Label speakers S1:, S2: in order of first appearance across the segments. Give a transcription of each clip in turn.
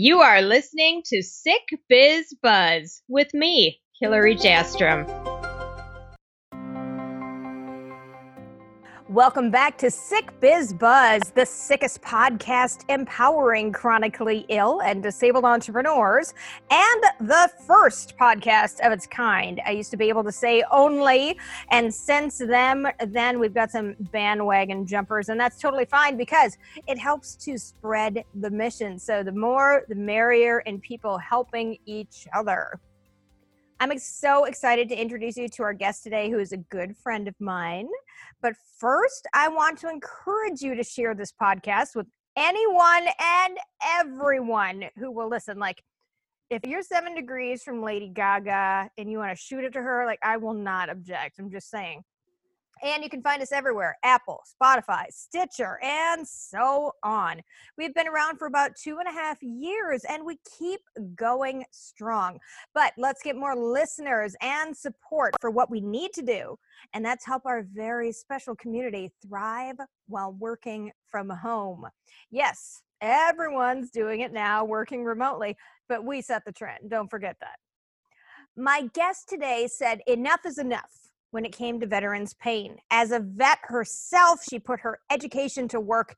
S1: You are listening to Sick Biz Buzz with me, Hillary Jastrom.
S2: Welcome back to Sick Biz Buzz, the sickest podcast empowering chronically ill and disabled entrepreneurs, and the first podcast of its kind. I used to be able to say only, and since then, then we've got some bandwagon jumpers, and that's totally fine because it helps to spread the mission. So the more, the merrier, and people helping each other. I'm so excited to introduce you to our guest today, who is a good friend of mine. But first, I want to encourage you to share this podcast with anyone and everyone who will listen. Like, if you're seven degrees from Lady Gaga and you want to shoot it to her, like, I will not object. I'm just saying. And you can find us everywhere Apple, Spotify, Stitcher, and so on. We've been around for about two and a half years and we keep going strong. But let's get more listeners and support for what we need to do. And that's help our very special community thrive while working from home. Yes, everyone's doing it now, working remotely, but we set the trend. Don't forget that. My guest today said, Enough is enough when it came to veterans' pain. As a vet herself, she put her education to work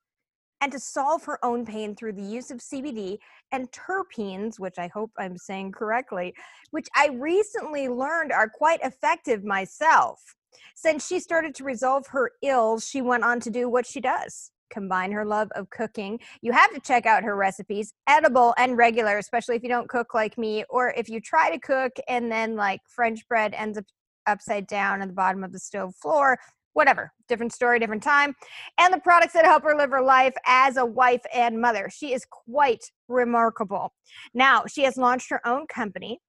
S2: and to solve her own pain through the use of CBD and terpenes, which I hope I'm saying correctly, which I recently learned are quite effective myself. Since she started to resolve her ills, she went on to do what she does combine her love of cooking. You have to check out her recipes, edible and regular, especially if you don't cook like me, or if you try to cook and then like French bread ends up upside down at the bottom of the stove floor whatever different story different time and the products that help her live her life as a wife and mother. She is quite remarkable. Now she has launched her own company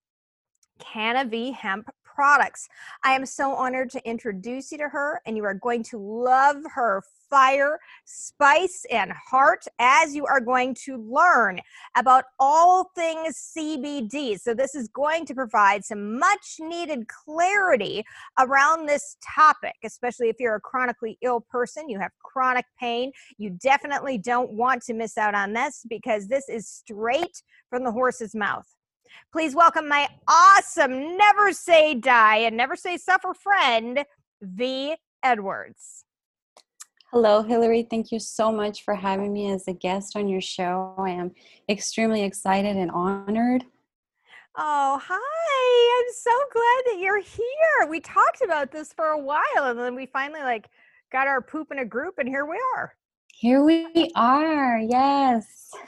S2: Canna-V Hemp Products. I am so honored to introduce you to her, and you are going to love her fire, spice, and heart as you are going to learn about all things CBD. So, this is going to provide some much needed clarity around this topic, especially if you're a chronically ill person, you have chronic pain. You definitely don't want to miss out on this because this is straight from the horse's mouth. Please welcome my awesome, never say die and never say suffer friend, V. Edwards.
S3: Hello, Hillary. Thank you so much for having me as a guest on your show. I am extremely excited and honored.
S2: Oh, hi. I'm so glad that you're here. We talked about this for a while and then we finally like got our poop in a group and here we are.
S3: Here we are. Yes.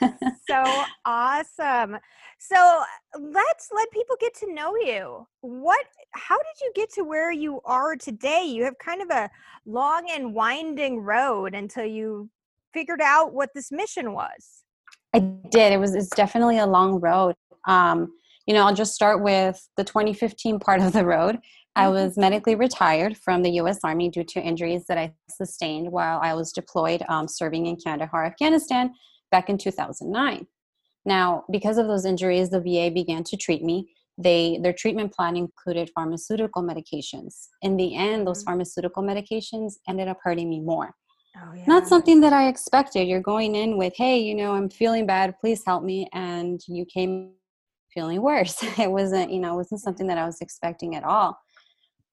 S2: so awesome. So let's let people get to know you. What how did you get to where you are today? You have kind of a long and winding road until you figured out what this mission was.
S3: I did. It was it's definitely a long road. Um, you know, I'll just start with the 2015 part of the road. I mm-hmm. was medically retired from the U.S. Army due to injuries that I sustained while I was deployed um, serving in Kandahar, Afghanistan, back in 2009. Now, because of those injuries, the VA began to treat me. They their treatment plan included pharmaceutical medications. In the end, those mm-hmm. pharmaceutical medications ended up hurting me more. Oh, yeah. Not something that I expected. You're going in with, "Hey, you know, I'm feeling bad. Please help me," and you came feeling worse. It wasn't, you know, it wasn't something that I was expecting at all.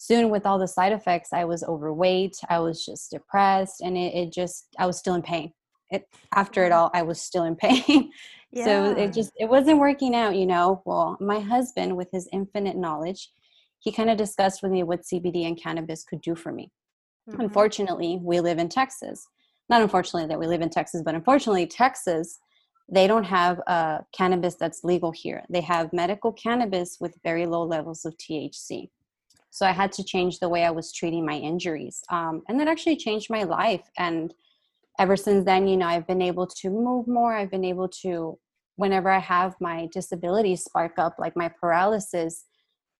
S3: Soon, with all the side effects, I was overweight. I was just depressed, and it, it just I was still in pain. It after it all, I was still in pain. Yeah. So it just it wasn't working out, you know. Well, my husband with his infinite knowledge, he kind of discussed with me what CBD and cannabis could do for me. Mm-hmm. Unfortunately, we live in Texas. Not unfortunately that we live in Texas, but unfortunately Texas they don't have uh, cannabis that's legal here. They have medical cannabis with very low levels of THC. So I had to change the way I was treating my injuries. Um, and that actually changed my life. And ever since then, you know, I've been able to move more. I've been able to, whenever I have my disability spark up, like my paralysis,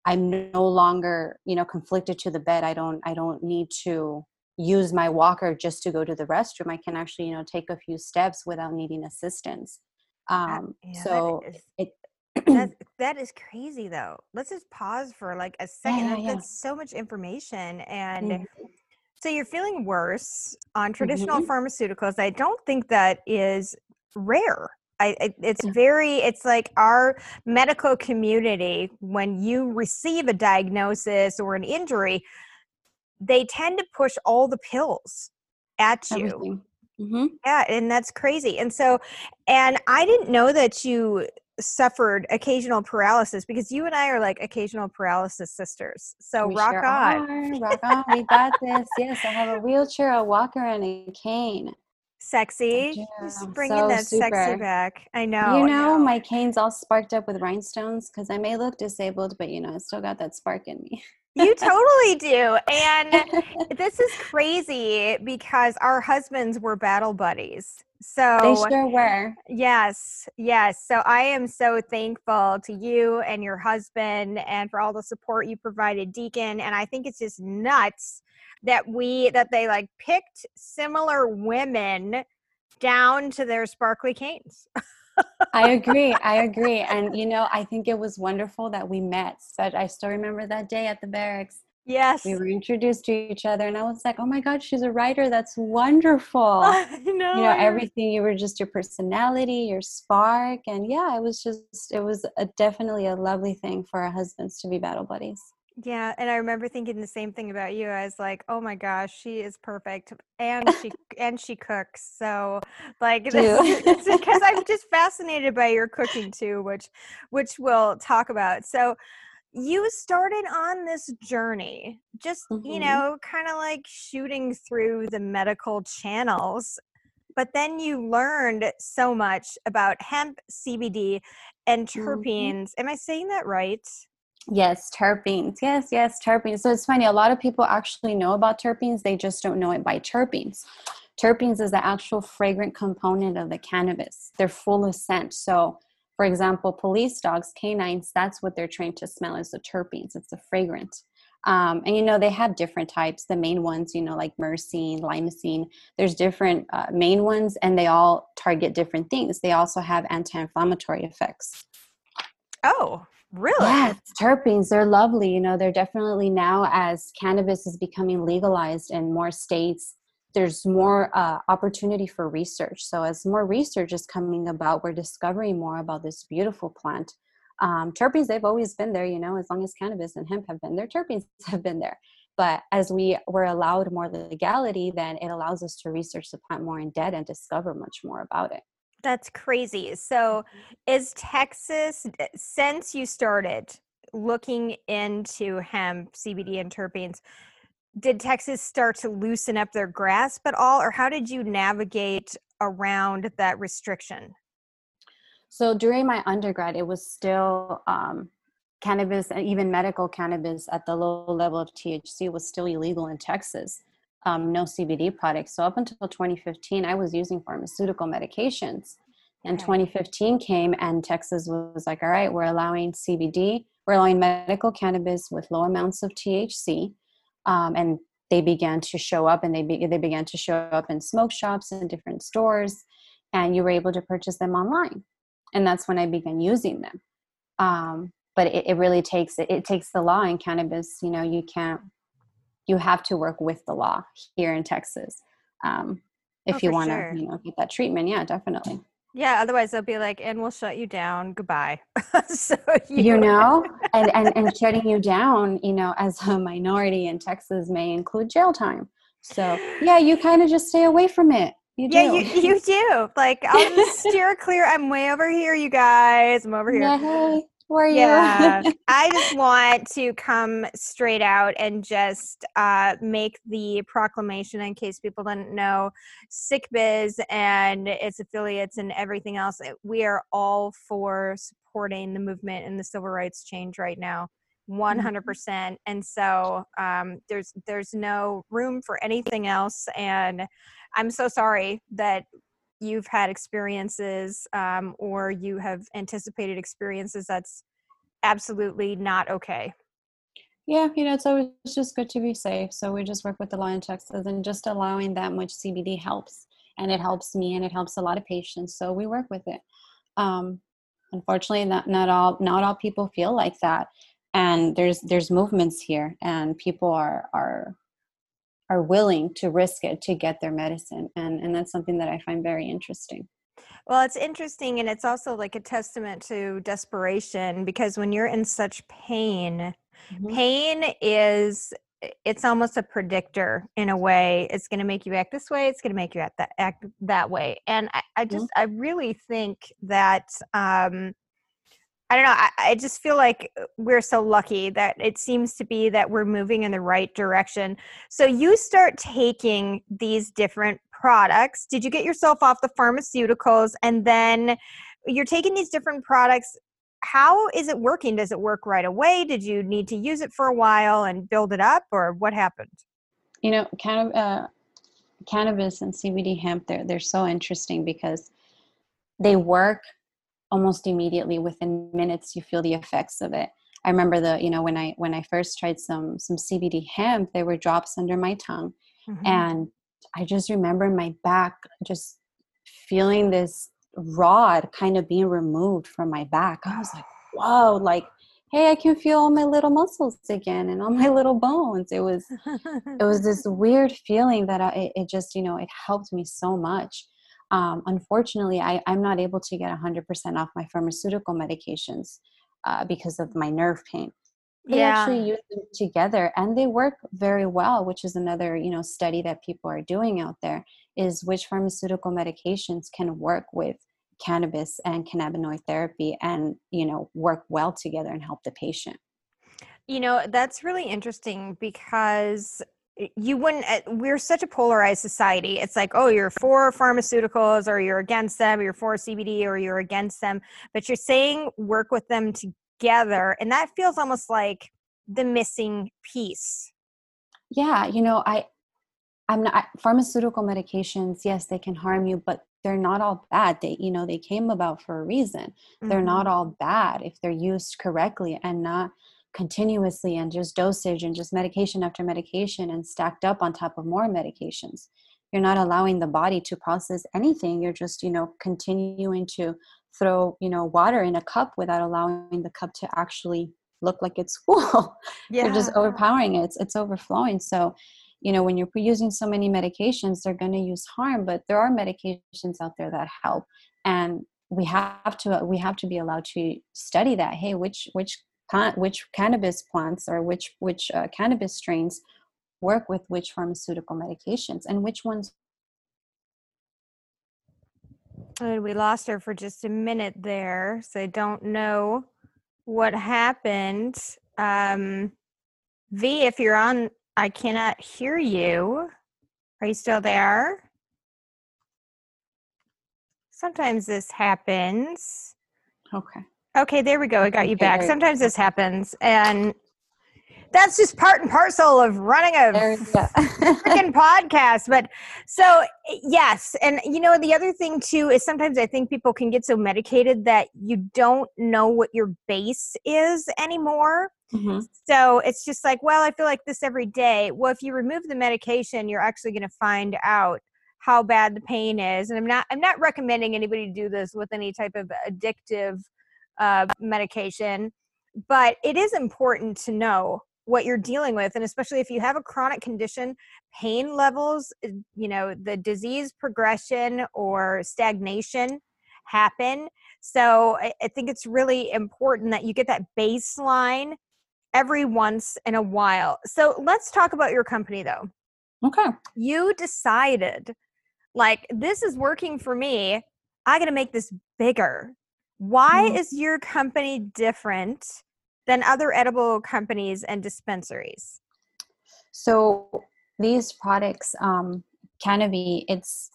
S3: I'm no longer, you know, conflicted to the bed. I don't, I don't need to use my walker just to go to the restroom. I can actually, you know, take a few steps without needing assistance. Um, yeah, so
S2: is, it, that, that is crazy though. Let's just pause for like a second. Yeah, yeah, That's so much information and mm-hmm. So you're feeling worse on traditional mm-hmm. pharmaceuticals. I don't think that is rare. I, it's very, it's like our medical community, when you receive a diagnosis or an injury, they tend to push all the pills at you. Mm-hmm. Yeah, and that's crazy. And so, and I didn't know that you suffered occasional paralysis because you and I are like occasional paralysis sisters. So
S3: we
S2: rock
S3: sure
S2: on.
S3: Are. Rock on. We got this. Yes, I have a wheelchair, a walker, and a cane.
S2: Sexy. Just bringing so that super. sexy back. I know.
S3: You know, know, my cane's all sparked up with rhinestones because I may look disabled, but you know, I still got that spark in me.
S2: You totally do. And this is crazy because our husbands were battle buddies. So
S3: they sure were.
S2: Yes, yes. So I am so thankful to you and your husband and for all the support you provided Deacon. And I think it's just nuts that we that they like picked similar women down to their sparkly canes.
S3: I agree. I agree. And you know, I think it was wonderful that we met. But I still remember that day at the barracks
S2: Yes.
S3: We were introduced to each other and I was like, oh my God, she's a writer. That's wonderful.
S2: I know.
S3: You know, everything, you were just your personality, your spark. And yeah, it was just, it was a, definitely a lovely thing for our husbands to be battle buddies.
S2: Yeah, and I remember thinking the same thing about you. I was like, "Oh my gosh, she is perfect, and she and she cooks." So, like, because I'm just fascinated by your cooking too, which which we'll talk about. So, you started on this journey just mm-hmm. you know kind of like shooting through the medical channels but then you learned so much about hemp cbd and mm-hmm. terpenes mm-hmm. am i saying that right
S3: yes terpenes yes yes terpenes so it's funny a lot of people actually know about terpenes they just don't know it by terpenes terpenes is the actual fragrant component of the cannabis they're full of scent so for example, police dogs, canines, that's what they're trained to smell is the terpenes. It's the fragrant. Um, and you know, they have different types. The main ones, you know, like myrcene, limonene, there's different uh, main ones and they all target different things. They also have anti inflammatory effects.
S2: Oh, really?
S3: Yes, terpenes, they're lovely. You know, they're definitely now as cannabis is becoming legalized in more states there's more uh, opportunity for research. So as more research is coming about, we're discovering more about this beautiful plant. Um, terpenes, they've always been there, you know, as long as cannabis and hemp have been there, terpenes have been there. But as we were allowed more legality, then it allows us to research the plant more in depth and discover much more about it.
S2: That's crazy. So, is Texas, since you started looking into hemp, CBD, and terpenes, did Texas start to loosen up their grasp at all, or how did you navigate around that restriction?
S3: So during my undergrad, it was still um, cannabis, and even medical cannabis at the low level of THC was still illegal in Texas. Um, no CBD products. So up until 2015, I was using pharmaceutical medications. And 2015 came, and Texas was like, all right, we're allowing CBD, we're allowing medical cannabis with low amounts of THC um, and they began to show up and they, be, they began to show up in smoke shops and different stores. And you were able to purchase them online. And that's when i began using them. Um, but it, it, really takes it, it takes the law in cannabis. You know you can't you have to work with the law here in texas um, if oh, you want to sure. you know get that treatment yeah definitely
S2: yeah, otherwise they'll be like, and we'll shut you down. Goodbye.
S3: so you, you know, and, and and shutting you down, you know, as a minority in Texas may include jail time. So yeah, you kind of just stay away from it. You do.
S2: Yeah, you, you do. Like I'll just steer clear. I'm way over here, you guys. I'm over here.
S3: Yeah, hey, were you?
S2: Yeah. I just want to come straight out and just uh, make the proclamation in case people didn't know SickBiz and its affiliates and everything else. We are all for supporting the movement and the civil rights change right now. 100% mm-hmm. and so um, there's there's no room for anything else and i'm so sorry that you've had experiences um, or you have anticipated experiences that's absolutely not okay.
S3: Yeah you know it's always just good to be safe so we just work with the in texas and just allowing that much cbd helps and it helps me and it helps a lot of patients so we work with it. Um, unfortunately not, not all not all people feel like that and there's there's movements here and people are are are willing to risk it to get their medicine and and that's something that i find very interesting
S2: Well, it's interesting, and it's also like a testament to desperation because when you're in such pain,
S3: Mhm.
S2: pain is it's almost a predictor in a way. It's going to make you act this way. It's going to make you act that act that way. And I, I
S3: Mhm.
S2: just I really think that um, I don't know. I, I just feel like we're so lucky that it seems to be that we're moving in the right direction. So you start taking these different products. Did you get yourself off the pharmaceuticals and then you're taking these different products? How is it working? Does it work right away? Did you need to use it for a while and build it up or what happened?
S3: You know, kind of uh, cannabis and CBD hemp. They're they're so interesting because they work almost immediately within minutes. You feel the effects of it. I remember the you know when I when I first tried some some CBD hemp, there were drops under my tongue,
S2: Mhm.
S3: and I just remember my back just feeling this rod kind of being removed from my back. I was like, whoa, like, hey, I can feel all my little muscles again and all my little bones. It was it was this weird feeling that I, it just you know it helped me so much. Um, unfortunately, I, I'm not able to get 100% off my pharmaceutical medications uh, because of my nerve pain they
S2: yeah.
S3: actually use them together and they work very well which is another you know study that people are doing out there is which pharmaceutical medications can work with cannabis and cannabinoid therapy and you know work well together and help the patient
S2: You know, that's really interesting because you wouldn't, uh, we're such a polarized society. It's like, oh, you're for pharmaceuticals or you're against them, you're for CBD or you're against them, but you're saying work with them together. And that feels almost like the missing piece.
S3: yeah you know i i'm not pharmaceutical medications yes they can harm you but they're not all bad they you know they came about for a reason they're not
S2: Mhm.
S3: all bad if they're used correctly and not continuously and just dosage and just medication after medication and stacked up on top of more medications. You're not allowing the body to process anything. You're just you know continuing to throw you know water in a cup without allowing the cup to actually look like it's full. You're just overpowering it. It's, it's overflowing. So you know when you're using so many medications they're going to use harm but there are medications out there that help. And we have to we have to be allowed to study that. Hey which which which cannabis plants or which which uh, cannabis strains work with which pharmaceutical medications and which ones
S2: And we lost her for just a minute there. So I don't know what happened. Um, v, if you're on, I cannot hear you. Are you still there? Sometimes this happens.
S3: okay
S2: Okay, there we go. I got you back. Sometimes this happens. And that's just part and parcel of running a
S3: there you go
S2: freaking podcast. But so yes, and you know the other thing too is sometimes I think people can get so medicated that you don't know what your base is anymore.
S3: Mhm.
S2: So it's just like, well, I feel like this every day. Well, if you remove the medication, you're actually going to find out how bad the pain is. And I'm not I'm not recommending anybody to do this with any type of addictive uh, medication, but it is important to know what you're dealing with and especially if you have a chronic condition pain levels uh, you know the disease progression or stagnation happen. So I, I think it's really important that you get that baseline every once in a while. So let's talk about your company though.
S3: Okay.
S2: You decided like this is working for me. I got to make this bigger why
S3: Mhm.
S2: is your company different than other edible companies and dispensaries
S3: So these products, um, Canna-V, it's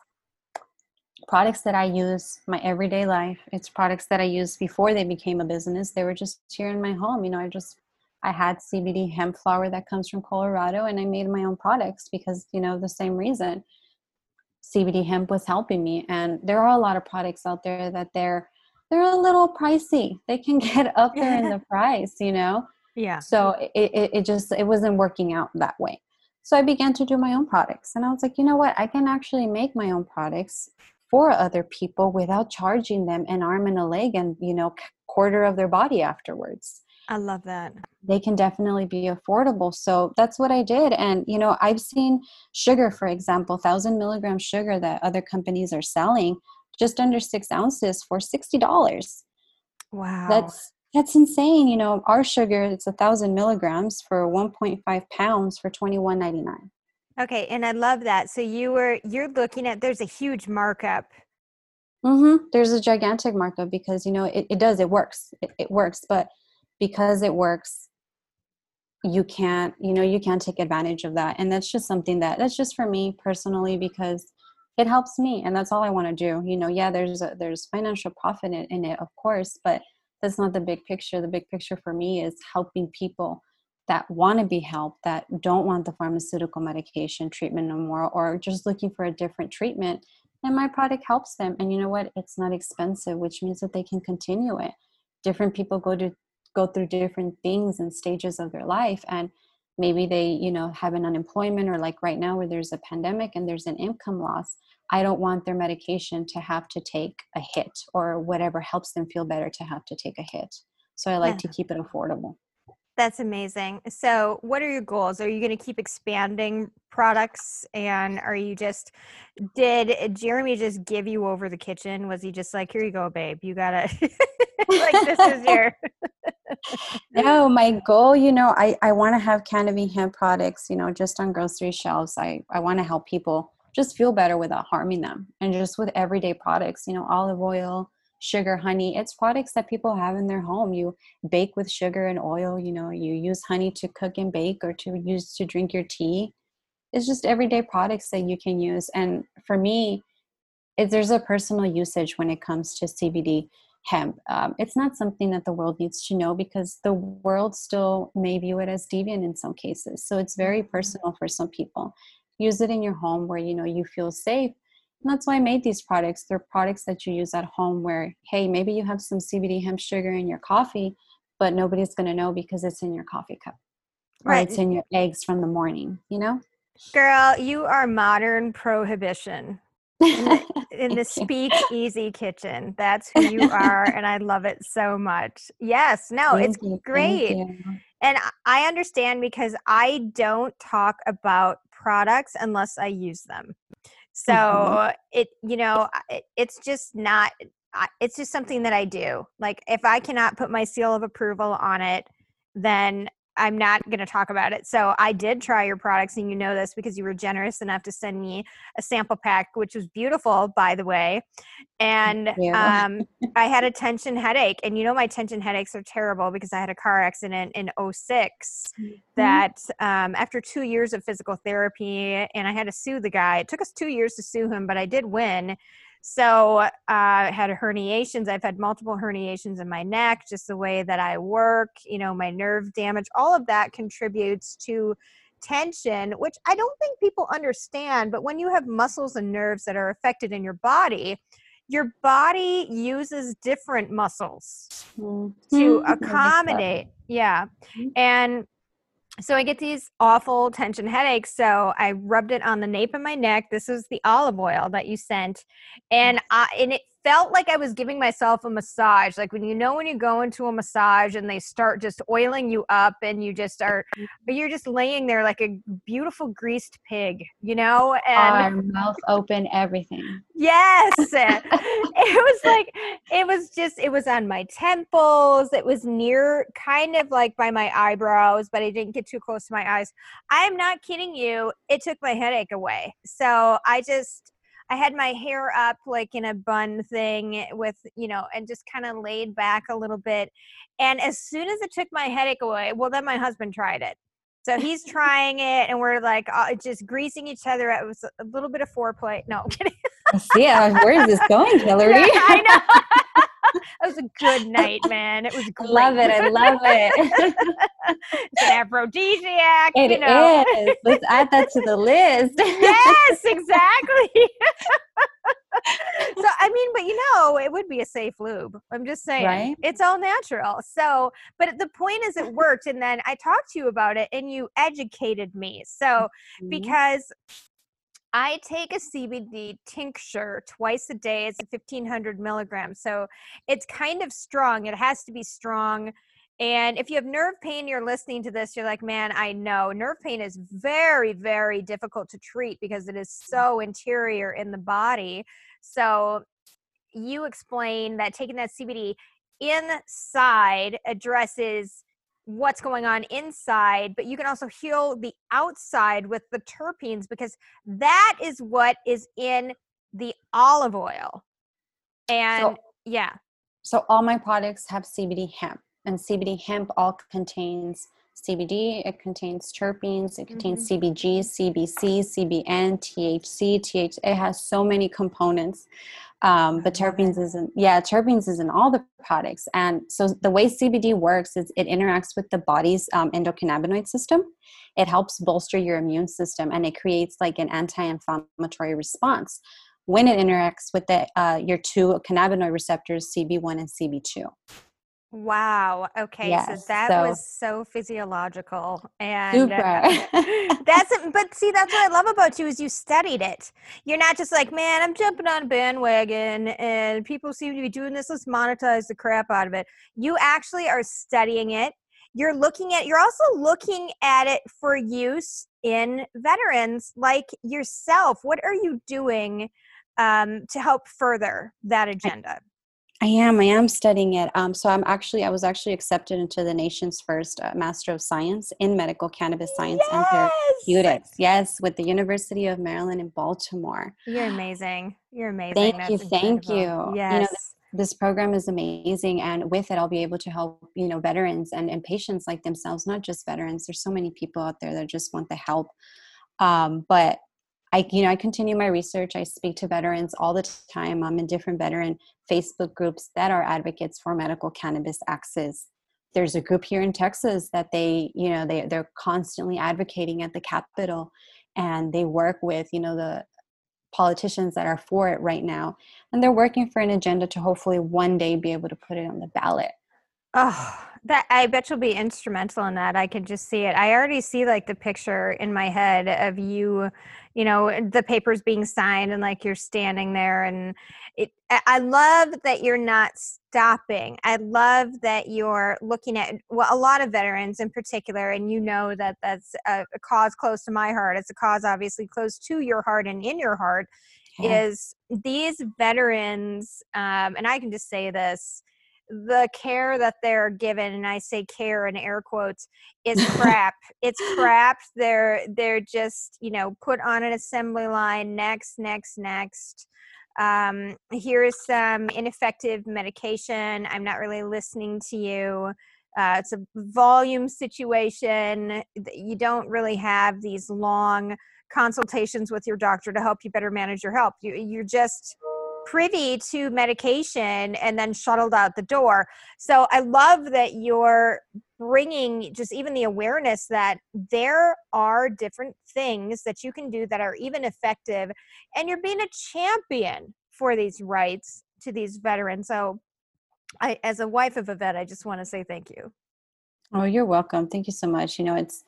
S3: products that I use my everyday life. It's products that I used before they became a business. They were just here in my home. You know, I just I had CBD hemp flower that comes from Colorado, and I made my own products because you know the same reason. CBD hemp was helping me, and there are a lot of products out there that they're they're a little pricey. They can get up there in the price, you know?
S2: Yeah.
S3: So it, it, it just it wasn't working out that way. So i began to do my own products and i was like you know what? I can actually make my own products for other people without charging them an arm and a leg and you know quarter of their body afterwards.
S2: I love that.
S3: They can definitely be affordable. So that's what i did and you know i've seen sugar for example 1000 milligram sugar that other companies are selling just under six ounces for $60.
S2: Wow.
S3: That's that's insane. You know, our sugar, it's a thousand milligrams for 1.5 pounds for 21.99.
S2: Okay, and I love that. So you were you're looking at there's a huge markup.
S3: Mm-hmm. There's a gigantic markup because you know it, it does it works it, it works, but because it works, you can't you know you can't take advantage of that, and that's just something that that's just for me personally because it helps me, and that's all I want to do. You know, yeah, there's a, there's financial profit in, in it, of course, but that's not the big picture. The big picture for me is helping people that want to be helped, that don't want the pharmaceutical medication treatment no more, or just looking for a different treatment. And my product helps them. And you know what? It's not expensive, which means that they can continue it. Different people go to go through different things and stages of their life. And maybe they, you know, have an unemployment or like right now where there's a pandemic and there's an income loss. I don't want their medication to have to take a hit or whatever helps them feel better to have to take a hit. So I like yeah. to keep it affordable.
S2: That's amazing. So, what are your goals? Are you going to keep expanding products? And are you just, did Jeremy just give you over the kitchen? Was he just like, here you go, babe? You got to, like, this is your.
S3: No, my goal, you know, I, I want to have Canna-V hemp products, you know, just on grocery shelves. I, I want to help people just feel better without harming them. And just with everyday products, you know, olive oil, sugar, honey. It's products that people have in their home. You bake with sugar and oil, you know, you use honey to cook and bake or to use to drink your tea. It's just everyday products that you can use. And for me, it, there's a personal usage when it comes to CBD hemp. Um, it's not something that the world needs to know because the world still may view it as deviant in some cases. So it's very mm-hmm. personal for some people. Use it in your home where you know you feel safe and that's why I made these products. They're products that you use at home where, hey, maybe you have some CBD hemp sugar in your coffee, but nobody's going to know because it's in your coffee cup. Right. Or it's in your eggs from the morning, you know?
S2: Girl, you are modern prohibition. In the, in the speak easy kitchen that's who you are and i love it so much yes no Thank it's you. great and i understand because i don't talk about products unless i use them so mm-hmm. it, you know, it, it's just not, it's just something that I do. Like if I cannot put my seal of approval on it, then I'm not going to talk about it. So I did try your products, and you know this because you were generous enough to send me a sample pack, which was beautiful, by the way. And um, I had a tension headache, and you know my tension headaches are terrible because I had a car accident in 6 mm-hmm. That um, after two years of physical therapy, and I had to sue the guy. It took us two years to sue him, but I did win so uh, I had herniations. I've had multiple herniations in my neck, just the way that I work, you know, my nerve damage, all of that contributes to tension, which I don't think people understand. But when you have muscles and nerves that are affected in your body, your body uses different muscles mm-hmm. to accommodate. Yeah. Mm-hmm. And so I get these awful tension headaches. So I rubbed it on the nape of my neck. This is the olive oil that you sent, and I and it felt like I was giving myself a massage. Like when you know when you go into a massage and they start just oiling you up and you just are but mm-hmm. you're just laying there like a beautiful greased pig, you know?
S3: And Our mouth open, everything.
S2: Yes. it was like it was just it was on my temples. It was near kind of like by my eyebrows, but I didn't get too close to my eyes. I'm not kidding you. It took my headache away. So I just I had my hair up like in a bun thing with, you know, and just kind of laid back a little bit. And as soon as it took my headache away, well, then my husband tried it. So he's trying it, and we're like uh, just greasing each other. It was a little bit of foreplay. No, I'm kidding.
S3: yeah, where is this going, Hillary? I know.
S2: it was a good night, man. It was great.
S3: Love it. I love it.
S2: it's an aphrodisiac.
S3: It
S2: you know.
S3: is. Let's add that to the list.
S2: yes, exactly. so I mean, but you know, it would be a safe lube. I'm just saying, right? it's all natural. So, but the point is, it worked, and then I talked to you about it, and you educated me. So, mm-hmm. because I take a CBD tincture twice a day. It's 1500 milligrams. So it's kind of strong. It has to be strong. And if you have nerve pain, you're listening to this, you're like, man, I know. Nerve pain is very, very difficult to treat because it is so interior in the body. So you explain that taking that CBD inside addresses what's going on inside, but you can also heal the outside with the terpenes because that is what is in the olive oil. And so, yeah.
S3: So all my products have CBD hemp, and CBD hemp all contains CBD, it contains terpenes, it contains mm-hmm. CBG, CBC, CBN, THC, TH. It has so many components. Um, but terpenes is in, yeah, terpenes is in all the products. And so the way CBD works is it interacts with the body's um, endocannabinoid system. It helps bolster your immune system and it creates like an anti-inflammatory response when it interacts with the, uh, your two cannabinoid receptors, CB1 and CB2.
S2: Wow. Okay. Yes, so that so, was so physiological and uh, super. that's but see that's what I love about you is you studied it. You're not just like, man, I'm jumping on a bandwagon and people seem to be doing this. Let's monetize the crap out of it. You actually are studying it. You're looking at you're also looking at it for use in veterans like yourself. What are you doing um, to help further that agenda?
S3: I am. I am studying it. Um, so I'm actually. I was actually accepted into the nation's first uh, Master of Science in Medical Cannabis Science yes! and Therapeutics. Yes, with the University of Maryland in Baltimore.
S2: You're amazing. You're amazing.
S3: Thank That's you. Incredible. Thank you. Yes. You know, this, this, program is amazing, and with it, I'll be able to help you know veterans and, and patients like themselves. Not just veterans. There's so many people out there that just want the help. Um, but I, you know, I continue my research. I speak to veterans all the time. I'm in different veteran Facebook groups that are advocates for medical cannabis access. There's a group here in Texas that they, you know, they they're constantly advocating at the Capitol, and they work with, you know, the politicians that are for it right now, and they're working for an agenda to hopefully one day be able to put it on the ballot.
S2: Oh, that I bet you'll be instrumental in that. I can just see it. I already see like the picture in my head of you, you know, the papers being signed and like you're standing there and it I love that you're not stopping. I love that you're looking at well a lot of veterans in particular and you know that that's a, a cause close to my heart. It's a cause obviously close to your heart and in your heart yeah. is these veterans um, and I can just say this the care that they're given and i say care in air quotes is crap. It's crap. They're they're just you know put on an assembly line next next next. Um, here's some ineffective medication. I'm not really listening to you. Uh, it's a volume situation. You don't really have these long consultations with your doctor to help you better manage your health. You, you're just privy to medication and then shuttled out the door. So I love that you're bringing just even the awareness that there are different things that you can do that are even effective and you're being a champion for these rights to these veterans. So I as a wife of a vet, I just want to say thank you.
S3: Oh, you're welcome. Thank you so much. You know, it's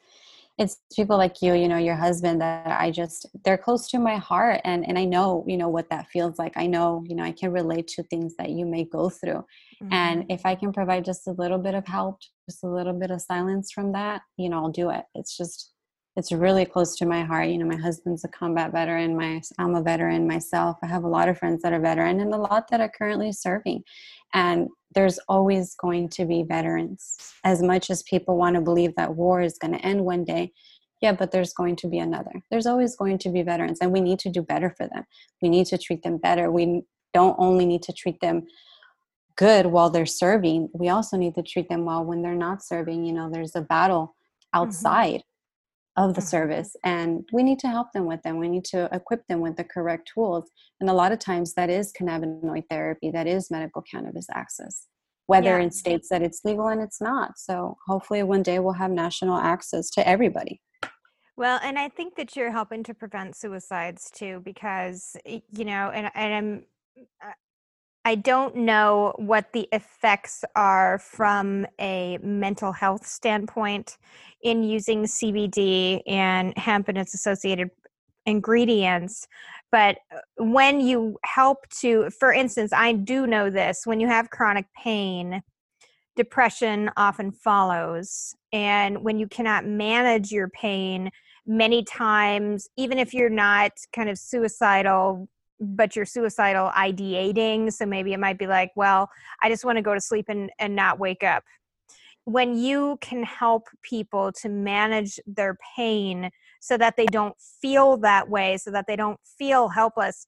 S3: it's people like you you know your husband that i just they're close to my heart and and i know you know what that feels like. I know you know i can relate to things that you may go through. Mm-hmm. and if i can provide just a little bit of help just a little bit of silence from that you know i'll do it. It's just it's really close to my heart you know my husband's a combat veteran my i'm a veteran myself i have a lot of friends that are veteran and a lot that are currently serving and there's always going to be veterans. As much as people want to believe that war is going to end one day, yeah, but there's going to be another. There's always going to be veterans, and we need to do better for them. We need to treat them better. We don't only need to treat them good while they're serving, we also need to treat them well when they're not serving. You know, there's a battle mm-hmm. outside of the mm-hmm. service and we need to help them with them we need to equip them with the correct tools and a lot of times that is cannabinoid therapy that is medical cannabis access whether yeah. in states that it's legal and it's not so hopefully one day we'll have national access to everybody
S2: well, and I think that you're helping to prevent suicides too, because you know, and, and I'm uh, I don't know what the effects are from a mental health standpoint in using CBD and hemp and its associated ingredients. But uh, when you help to, for instance, I do know this when you have chronic pain, depression often follows. And when you cannot manage your pain, many times, even if you're not kind of suicidal but you're suicidal ideating. So maybe it might be like, well, I just want to go to sleep and, and not wake up. When you can help people to manage their pain so that they don't feel that way, so that they don't feel helpless,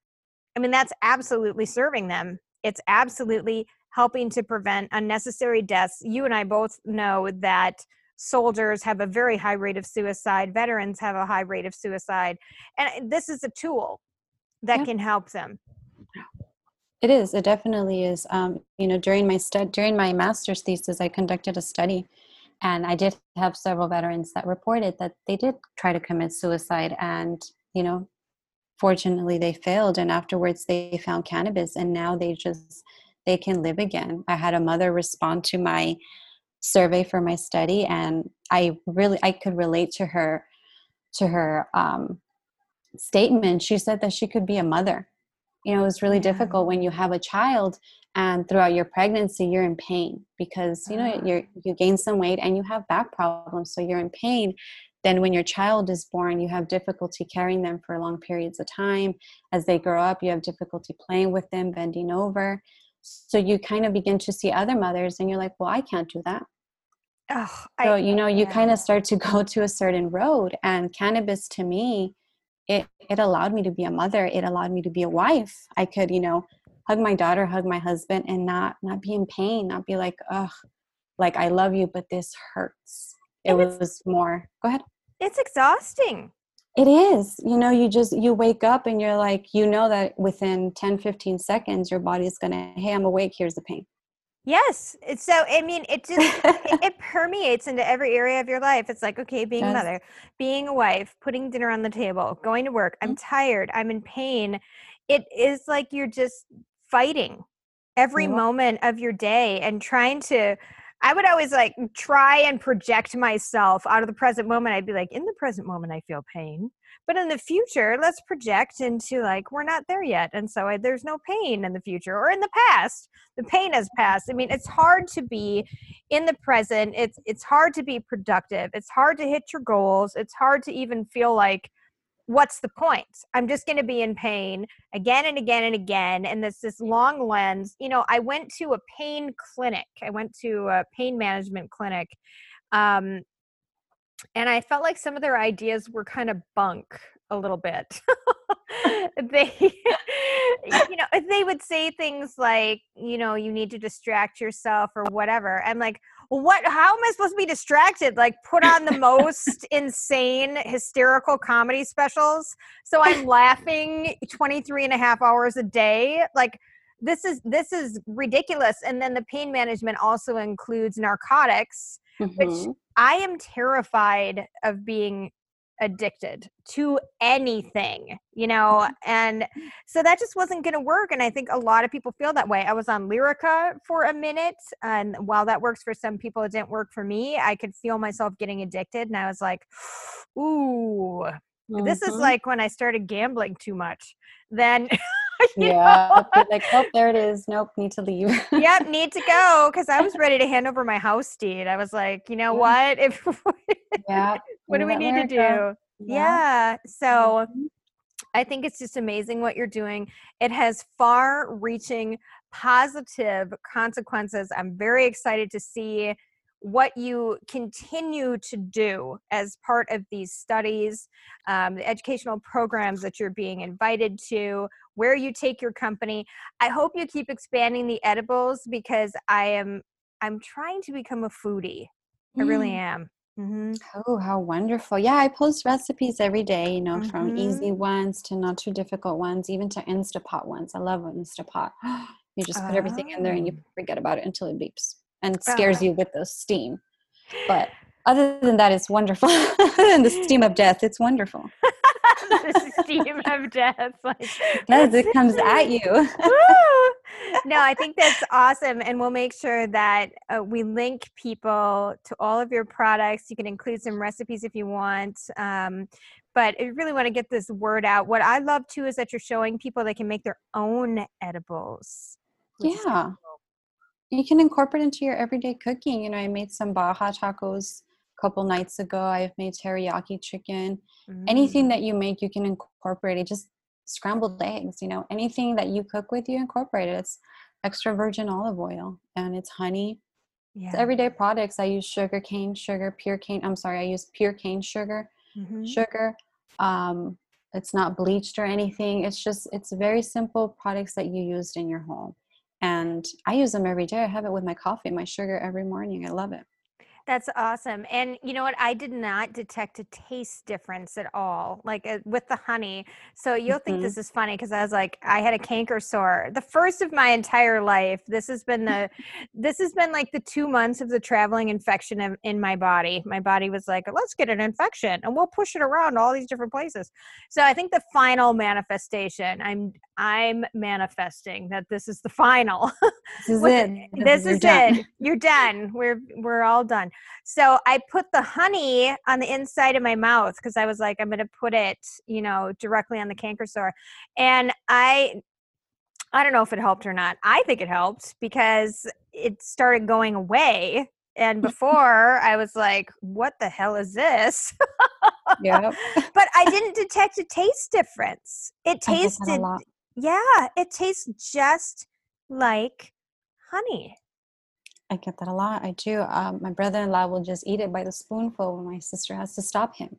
S2: I mean, that's absolutely serving them. It's absolutely helping to prevent unnecessary deaths. You and I both know that soldiers have a very high rate of suicide, veterans have a high rate of suicide. And eh, this is a tool that yeah. can help them.
S3: It is. It definitely is. Um, you know, during my stud during my master's thesis, I conducted a study, and I did have several veterans that reported that they did try to commit suicide, and you know, fortunately they failed, and afterwards they found cannabis, and now they just they can live again. I had a mother respond to my survey for my study, and I really I could relate to her to her um, statement. She said that she could be a mother. You know, it was really yeah. difficult when you have a child and throughout your pregnancy you're in pain because you know uh-huh. you you gain some weight and you have back problems so you're in pain then when your child is born you have difficulty carrying them for long periods of time as they grow up you have difficulty playing with them bending over so you kind of begin to see other mothers and you're like well i can't do that oh, so I, you know you kind of start to go to a certain road and cannabis to me it it allowed me to be a mother. It allowed me to be a wife. I could you know hug my daughter hug my husband and not not be in pain not be like ugh like i love you but this hurts. It was more go ahead.
S2: It's exhausting.
S3: It is. You know, you just you wake up and you're like, you know that within 10, 15 seconds your body's gonna, hey, I'm awake, here's the pain.
S2: Yes. It's so I mean it just it, it, permeates into every area of your life. It's like, okay, being yes. a mother, being a wife, putting dinner on the table, going to work, I'm mm-hmm. tired, I'm in pain. It is like you're just fighting every moment of your day and trying to I would always like try and project myself out of the present moment. I'd be like, in the present moment, I feel pain. But in the future, let's project into like, we're not there yet. And so I, there's no pain in the future or in the past. The pain has passed. I mean, it's hard to be in the present. It's, it's hard to be productive. It's hard to hit your goals. It's hard to even feel like, what's the point i'm just going to be in pain again and again and again and this this long lens you know i went to a pain clinic i went to a pain management clinic um, and i felt like some of their ideas were kind of bunk a little bit. They you know they would say things like you know you need to distract yourself or whatever i'm like what how am i supposed to be distracted? Like put on the most insane hysterical comedy specials. So i'm laughing 23 and a half hours a day. Like this is this is ridiculous and then the pain management also includes narcotics mm-hmm. which i am terrified of being addicted to anything, you know, mm-hmm. and so that just wasn't going to work. And I think a lot of people feel that way. I was on Lyrica for a minute, and while that works for some people, it didn't work for me. I could feel myself getting addicted, and I was like, ooh. Mm-hmm. This is mm-hmm. like when I started gambling too much. Then
S3: yeah like oh there it is. Nope need to leave.
S2: Yep need to go because i was ready to hand over my house deed. I was like you know what? If yeah what do we need to do? Yeah, yeah. so mm-hmm. i think it's just amazing what you're doing. It has far reaching positive consequences. I'm very excited to see what you continue to do as part of these studies, um, the educational programs that you're being invited to, where you take your company. I hope you keep expanding the edibles because I am I'm trying to become a foodie. I really mm. am.
S3: Mm-hmm. Oh, how wonderful. Yeah, I post recipes every day, you know, mm-hmm. from easy ones to not too difficult ones, even to Instapot ones. I love Instapot. You just put oh. everything in there and you oh. forget about it until it beeps and scares uh-huh. you with the steam. But other than that, it's wonderful. and the steam of death, it's wonderful.
S2: The steam of death. Like,
S3: As it comes at you.
S2: no, I think that's awesome. And we'll make sure that uh, we link people to all of your products. You can include some recipes if you want. Um, but I really want to get this word out. What I love too is that you're showing people they can make their own edibles.
S3: Yeah you can incorporate into your everyday cooking. You know, I made some Baja tacos couple nights ago. I've made teriyaki chicken. Mm. Anything that you make, you can incorporate it. Just scrambled eggs you know anything that you cook with you incorporate it it's extra virgin olive oil and it's honey yeah. it's everyday products i use sugar cane sugar pure cane i'm sorry i use pure cane sugar mm-hmm. sugar um, it's not bleached or anything it's just it's very simple products that you used in your home and i use them every day i have it with my coffee my sugar every morning i love it
S2: that's awesome. And you know what? I did not detect a taste difference at all, like uh, with the honey. So you'll mm-hmm. think this is funny because I was like, I had a canker sore, the first of my entire life. This has been the, this has been like the two months of the traveling infection in, in my body. My body was like, let's get an infection and we'll push it around all these different places. So I think the final manifestation, I'm, I'm manifesting that this is the final.
S3: This is it.
S2: This, this is, it. You're done. We're, we're all done. So I put the honey on the inside of my mouth because I was like, I'm going to put it, you know, directly on the canker sore. And I, I don't know if it helped or not. I think it helped because it started going away. And before I was like, what the hell is this?
S3: yeah.
S2: but I didn't detect a taste difference. It tasted, yeah, it tastes just like honey.
S3: I get that a lot. I do. Um, my brother-in-law will just eat it by the spoonful when my sister has to stop him.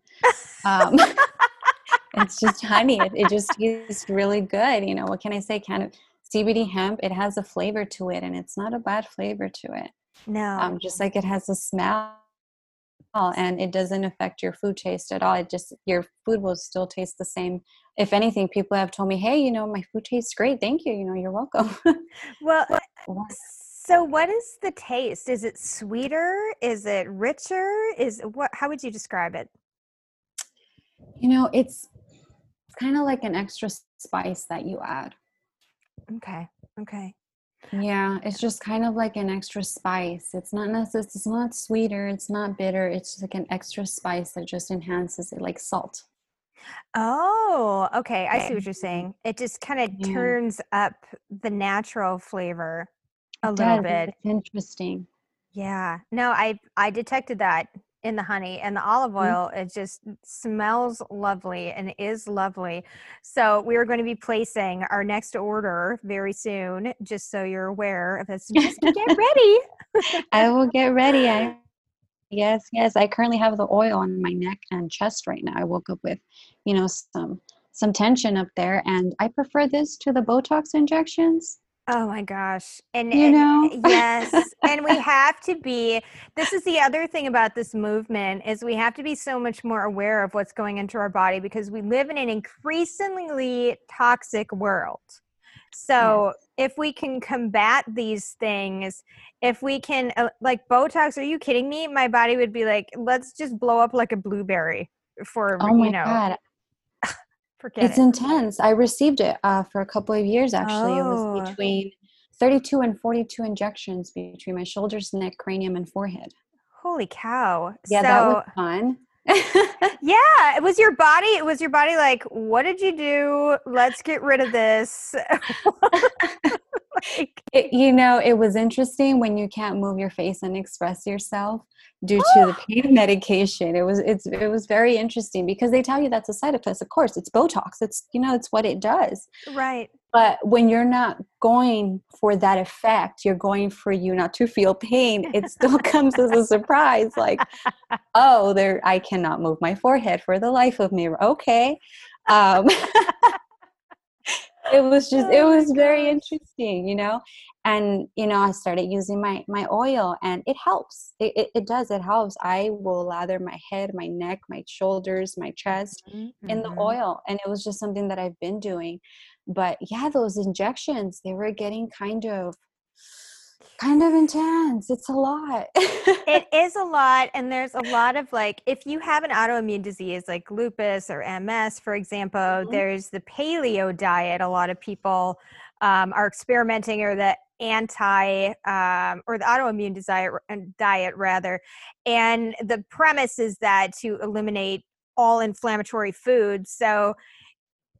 S3: Um, it's just honey. It, it, just tastes really good. You know, what can I say? Kind of CBD hemp. It has a flavor to it, and it's not a bad flavor to it.
S2: No.
S3: Um, just like it has a smell, and it doesn't affect your food taste at all. It just your food will still taste the same. If anything, people have told me, "Hey, you know, my food tastes great. Thank you. You know, you're welcome."
S2: well. So what is the taste? Is it sweeter? Is it richer? Is what how would you describe it?
S3: You know, it's kind of like an extra spice that you add.
S2: Okay. Okay.
S3: Yeah, it's just kind of like an extra spice. It's not necessarily it's not sweeter, it's not bitter, it's just like an extra spice that just enhances it like salt.
S2: Oh, okay. I see what you're mm-hmm. saying. It just kind of yeah. turns up the natural flavor a little bit.
S3: It's interesting.
S2: Yeah. No, I I detected that in the honey and the olive mm-hmm. oil. Mm-hmm. It just smells lovely and is lovely. So we are going to be placing our next order very soon, just so you're aware of this. Just get ready.
S3: I will get ready. I yes, yes. I currently have the oil on my neck and chest right now. I woke up with, you know, some some tension up there, and I prefer this to the Botox injections.
S2: Oh my gosh. And
S3: you know,
S2: yes. and we have to be this is the other thing about this movement is we have to be so much more aware of what's going into our body because we live in an increasingly toxic world. So, yes. if we can combat these things, if we can uh, like Botox, are you kidding me? My body would be like, let's just blow up like a blueberry for
S3: oh my
S2: you know.
S3: God.
S2: Forget
S3: it's
S2: it.
S3: intense. I received it uh, for a couple of years actually. Oh. It was oh. between 32 and 42 injections between my shoulders, neck, cranium, and forehead.
S2: Holy cow.
S3: Yeah, so, that was fun.
S2: yeah, it was your body. It was your body like, what did you do? Let's get rid of this.
S3: it, you know, it was interesting when you can't move your face and express yourself due to the pain medication. It was it's it was very interesting because they tell you that's a side effect. Of course, it's Botox. It's you know it's what it does.
S2: Right.
S3: But when you're not going for that effect, you're going for you not to feel pain. It still comes as a surprise. Like, oh, there I cannot move my forehead for the life of me. Okay. Um, it was just it oh was very interesting you know and you know i started using my my oil and it helps it, it, it, does it helps i will lather my head my neck my shoulders my chest mm-hmm. in the mm-hmm. oil and it was just something that i've been doing but yeah those injections they were getting kind of kind of intense it's a lot
S2: it is a lot and there's a lot of like if you have an autoimmune disease like lupus or ms for example mm-hmm. there's the paleo diet a lot of people um, are experimenting or the anti um, or the autoimmune diet, diet rather and the premise is that to eliminate all inflammatory foods so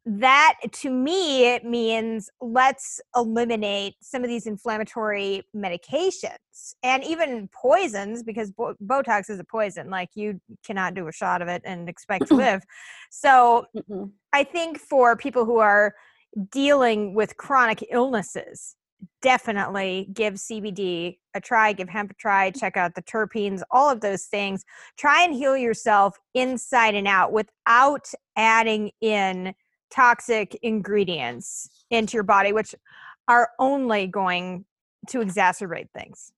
S2: that to me it means let's eliminate some of these inflammatory medications and even poisons because bo- botox is a poison like you cannot do a shot of it and expect to live. So
S3: Mm-mm.
S2: i think for people who are dealing with chronic illnesses definitely give cbd a try give hemp a try mm. check out the terpenes all of those things. Try and heal yourself inside and out without adding in toxic ingredients into your body, which are only going to exacerbate things.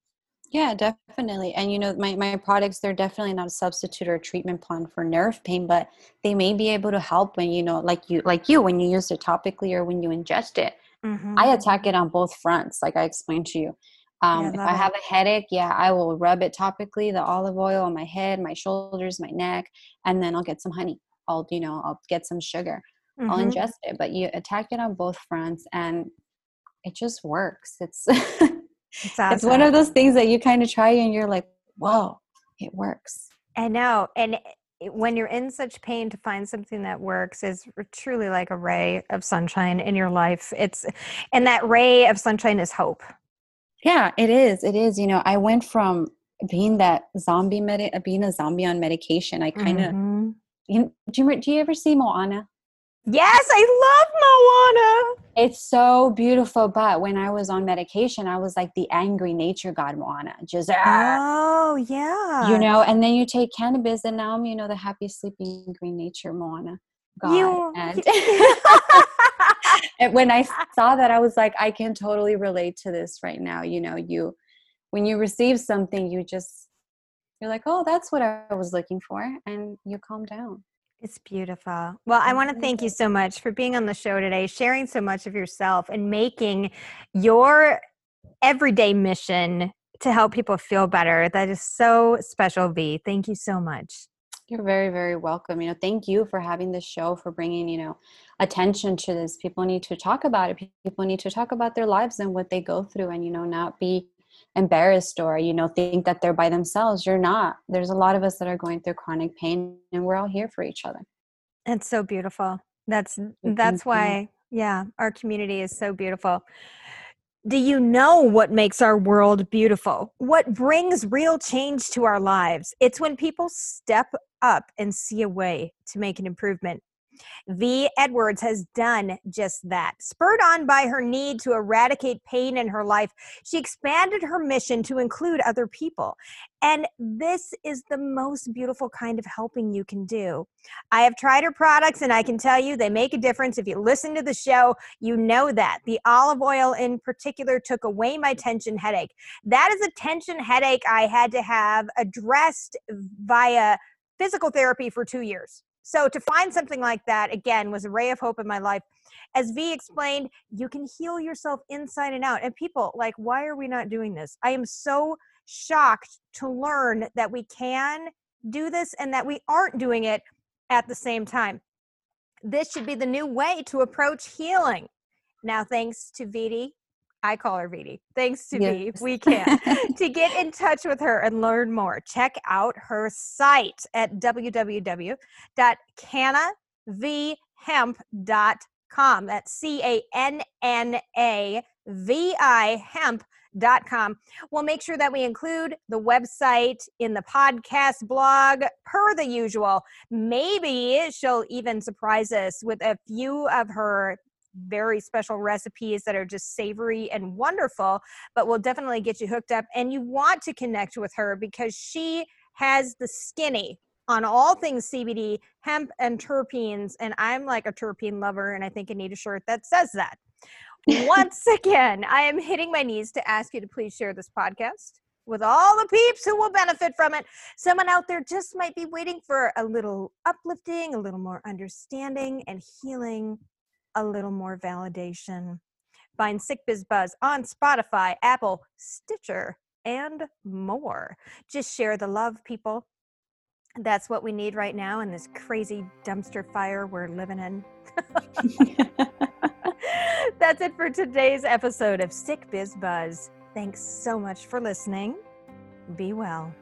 S3: Yeah, definitely. And you know, my, my products, they're definitely not a substitute or a treatment plan for nerve pain, but they may be able to help when, you know, like you like you, when you use it topically or when you ingest it.
S2: Mm-hmm.
S3: I attack it on both fronts, like I explained to you. Um,
S2: Yeah,
S3: if I
S2: it.
S3: have a headache, yeah, I will rub it topically, the olive oil on my head, my shoulders, my neck, and then I'll get some honey. I'll, you know, I'll get some sugar. I'll
S2: Mhm.
S3: ingest it, but you attack it on both fronts and it just works. It's
S2: It's,
S3: it's one of those things that you kind of try and you're like, whoa, it works.
S2: I know. And when you're in such pain to find something that works is truly like a ray of sunshine in your life. It's and that ray of sunshine is hope.
S3: Yeah, it is. It is. You know, I went from being that zombie med, being a zombie on medication. I kind of,
S2: Mhm.
S3: you, do you do you ever see Moana?
S2: Yes, I love Moana.
S3: It's so beautiful, but when I was on medication, I was like the angry nature god Moana, just "Ah,"
S2: Oh, yeah.
S3: you know. And then you take cannabis, and now I'm, you know, the happy sleeping green nature Moana god.
S2: You-
S3: and, and when I saw that, I was like, I can totally relate to this right now. You know, you when you receive something, you just you're like, oh, that's what I was looking for, and you calm down.
S2: It's beautiful. Well, I want to thank you so much for being on the show today, sharing so much of yourself, and making your everyday mission to help people feel better. That is so special, V. Thank you so much.
S3: You're very, very welcome. You know, thank you for having this show, for bringing, you know, attention to this. People need to talk about it. People need to talk about their lives and what they go through and, you know, not be embarrassed or, you know, think that they're by themselves. You're not. There's a lot of us that are going through chronic pain and we're all here for each other.
S2: That's so beautiful. That's
S3: thank
S2: that's why, mm-hmm. yeah, our community is so beautiful. Do you know what makes our world beautiful? What brings real change to our lives? It's when people step up and see a way to make an improvement. V. Edwards has done just that. Spurred on by her need to eradicate pain in her life, she expanded her mission to include other people. And this is the most beautiful kind of helping you can do. I have tried her products and I can tell you they make a difference. If you listen to the show, you know that. The olive oil in particular took away my tension headache. That is a tension headache I had to have addressed via physical therapy for two years. So to find something like that, again, was a ray of hope in my life. As V explained, you can heal yourself inside and out. And people, like, why are we not doing this? I am so shocked to learn that we can do this and that we aren't doing it at the same time. This should be the new way to approach healing. Now, thanks to Vidi, I call her Vidi. Thanks to
S3: Yes.
S2: we can. to get in touch with her and learn more, check out her site at www.cannavhemp.com. That's C A N N A V I hemp.com. We'll make sure that we include the website in the podcast blog per the usual. Maybe she'll even surprise us with a few of her very special recipes that are just savory and wonderful, but we'll definitely get you hooked up. And you want to connect with her because she has the skinny on all things CBD, hemp, and terpenes. And I'm like a terpene lover, and I think I need a shirt that says that. Once again, I am hitting my knees to ask you to please share this podcast with all the peeps who will benefit from it. Someone out there just might be waiting for a little uplifting, a little more understanding, and healing, a little more validation. Find Sick Biz Buzz on Spotify, Apple, Stitcher, and more. Just share the love, people. That's what we need right now in this crazy dumpster fire we're living in. That's it for today's episode of Sick Biz Buzz. Thanks so much for listening. Be well.